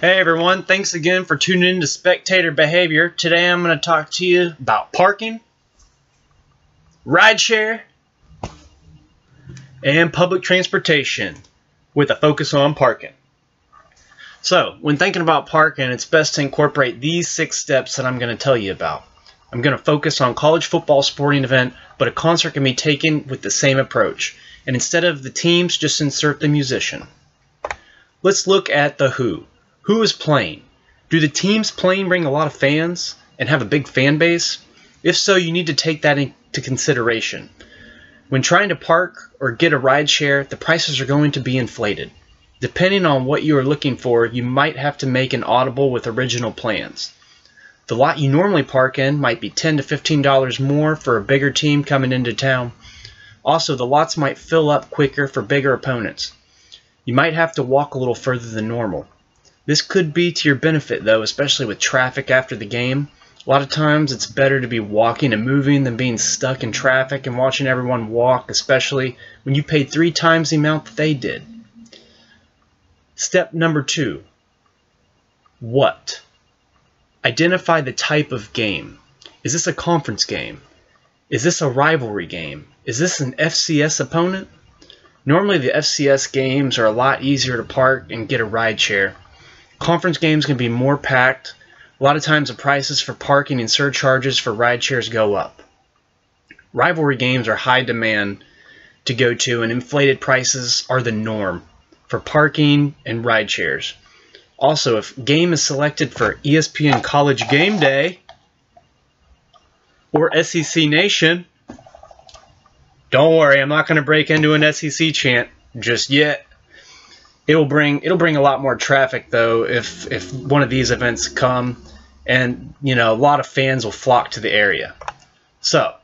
Hey everyone, thanks again for tuning in to Spectator Behavior. Today I'm going to talk to you about parking, rideshare, and public transportation with a focus on parking. So, when thinking about parking, it's best to incorporate these six steps that I'm going to tell you about. I'm going to focus on college football sporting event, but a concert can be taken with the same approach. And instead of the teams, just insert the musician. Let's look at The Who. Who is playing? Do the teams playing bring a lot of fans and have a big fan base? If so, you need to take that into consideration. When trying to park or get a ride share, the prices are going to be inflated. Depending on what you are looking for, you might have to make an audible with original plans. The lot you normally park in might be 10 to $15 more for a bigger team coming into town. Also, the lots might fill up quicker for bigger opponents. You might have to walk a little further than normal. This could be to your benefit, though, especially with traffic after the game. A lot of times it's better to be walking and moving than being stuck in traffic and watching everyone walk, especially when you paid three times the amount that they did. Step number two What? Identify the type of game. Is this a conference game? Is this a rivalry game? Is this an FCS opponent? Normally, the FCS games are a lot easier to park and get a ride share. Conference games can be more packed. A lot of times the prices for parking and surcharges for ride shares go up. Rivalry games are high demand to go to and inflated prices are the norm for parking and ride shares. Also, if game is selected for ESPN College Game Day or SEC Nation, don't worry, I'm not going to break into an SEC chant just yet. It'll bring it'll bring a lot more traffic though if if one of these events come, and you know a lot of fans will flock to the area. So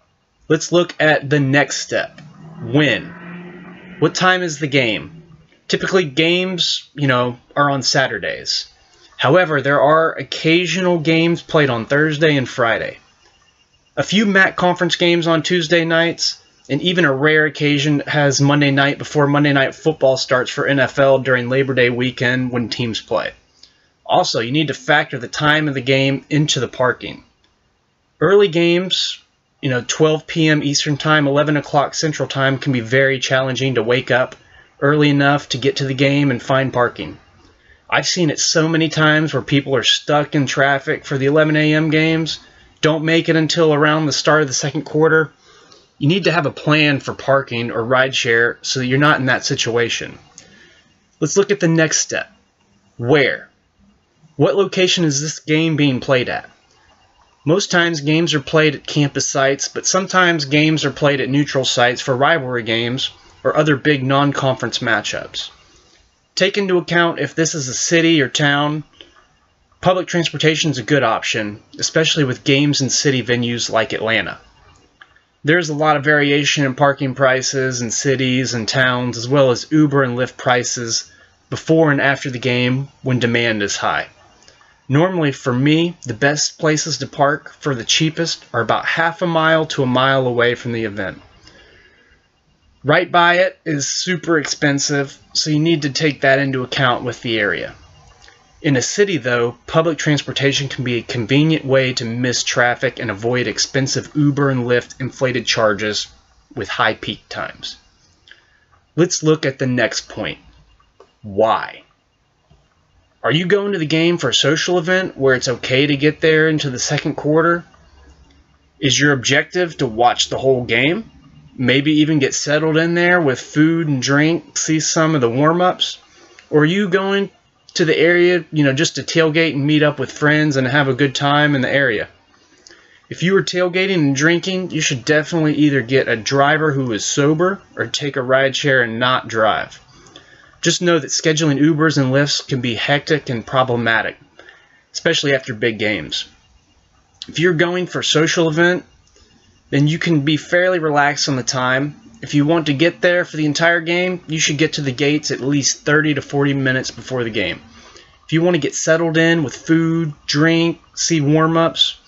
let's look at the next step. When? What time is the game? Typically games, you know, are on Saturdays. However, there are occasional games played on Thursday and Friday. A few MAC conference games on Tuesday nights, and even a rare occasion has Monday night before Monday night football starts for NFL during Labor Day weekend when teams play. Also, you need to factor the time of the game into the parking. Early games, you know, 12 p.m. Eastern Time, 11 o'clock Central Time, can be very challenging to wake up early enough to get to the game and find parking. I've seen it so many times where people are stuck in traffic for the 11 a.m. games, don't make it until around the start of the second quarter, you need to have a plan for parking or rideshare so that you're not in that situation. Let's look at the next step. Where? What location is this game being played at? Most times games are played at campus sites, but sometimes games are played at neutral sites for rivalry games or other big non-conference matchups. Take into account if this is a city or town, public transportation is a good option, especially with games in city venues like Atlanta. There's a lot of variation in parking prices in cities and towns, as well as Uber and Lyft prices before and after the game when demand is high. Normally, for me, the best places to park for the cheapest are about half a mile to a mile away from the event. Right by it is super expensive, so you need to take that into account with the area. In a city, though, public transportation can be a convenient way to miss traffic and avoid expensive Uber and Lyft inflated charges with high peak times. Let's look at the next point. Why? Are you going to the game for a social event where it's okay to get there into the second quarter? Is your objective to watch the whole game? Maybe even get settled in there with food and drink, see some of the warm ups? Or are you going to the area, you know, just to tailgate and meet up with friends and have a good time in the area. If you are tailgating and drinking, you should definitely either get a driver who is sober or take a ride share and not drive. Just know that scheduling Ubers and Lyfts can be hectic and problematic, especially after big games. If you're going for a social event, then you can be fairly relaxed on the time if you want to get there for the entire game, you should get to the gates at least 30 to 40 minutes before the game. If you want to get settled in with food, drink, see warm-ups,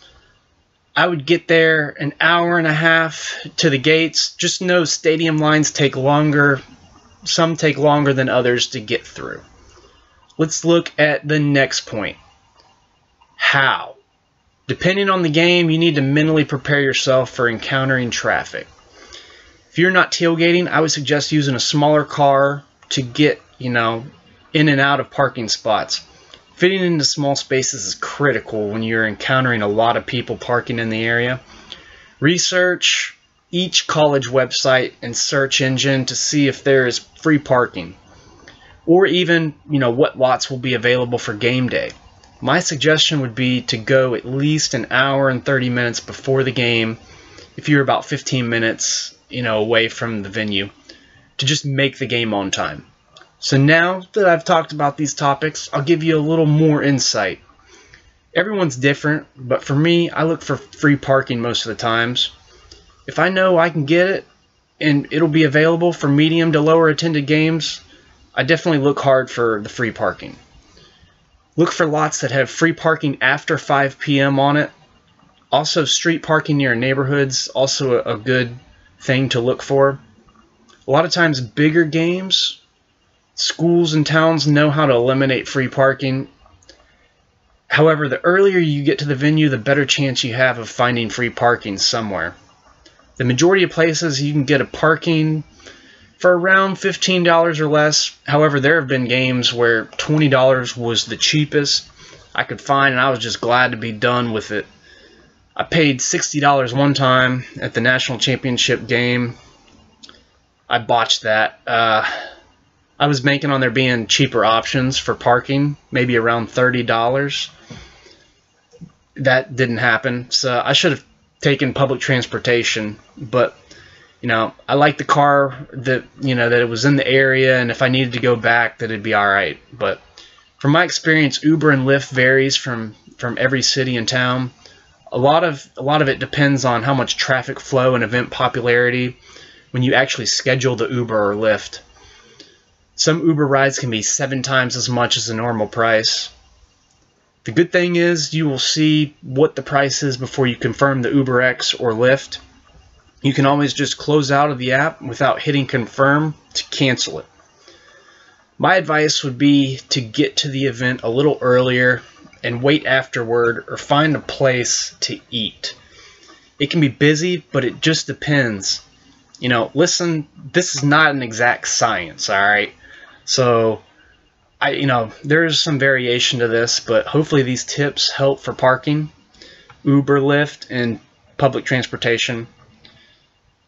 I would get there an hour and a half to the gates. Just know stadium lines take longer. Some take longer than others to get through. let's look at the next point. How? Depending on the game, you need to mentally prepare yourself for encountering traffic. If you're not tailgating, I would suggest using a smaller car to get, you know, in and out of parking spots. Fitting into small spaces is critical when you're encountering a lot of people parking in the area. Research each college website and search engine to see if there is free parking or even, you know, what lots will be available for game day. My suggestion would be to go at least an hour and 30 minutes before the game if you're about 15 minutes, you know, away from the venue to just make the game on time. So now that I've talked about these topics, I'll give you a little more insight. Everyone's different, but for me, I look for free parking most of the times. If I know I can get it and it'll be available for medium to lower attended games, I definitely look hard for the free parking. Look for lots that have free parking after 5 p.m. on it. Also, street parking near neighborhoods, also a, a good thing to look for. A lot of times, bigger games, schools and towns know how to eliminate free parking. However, the earlier you get to the venue, the better chance you have of finding free parking somewhere. The majority of places you can get a parking for around $15 or less. However, there have been games where $20 was the cheapest I could find, and I was just glad to be done with it. I paid $60 one time at the national championship game. I botched that. Uh, I was banking on there being cheaper options for parking, maybe around $30. That didn't happen, so I should have taken public transportation, but you know, I like the car that you know that it was in the area, and if I needed to go back, that it'd be all right. But from my experience, Uber and Lyft varies from from every city and town. A lot of a lot of it depends on how much traffic flow and event popularity when you actually schedule the Uber or Lyft. Some Uber rides can be seven times as much as the normal price. The good thing is you will see what the price is before you confirm the UberX or Lyft. You can always just close out of the app without hitting confirm to cancel it. My advice would be to get to the event a little earlier and wait afterward or find a place to eat. It can be busy, but it just depends. You know, listen, this is not an exact science, all right? So, I you know, there's some variation to this, but hopefully these tips help for parking, Uber, Lyft, and public transportation.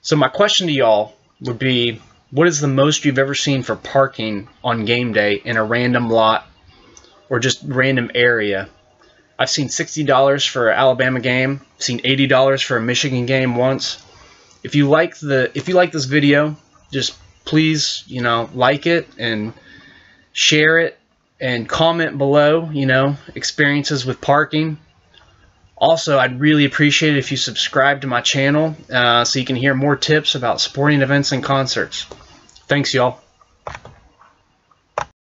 So my question to y'all would be, what is the most you've ever seen for parking on game day in a random lot or just random area? I've seen $60 for an Alabama game, seen $80 for a Michigan game once. If you like the if you like this video, just please, you know, like it and share it and comment below, you know, experiences with parking. Also, I'd really appreciate it if you subscribe to my channel uh, so you can hear more tips about sporting events and concerts. Thanks, y'all.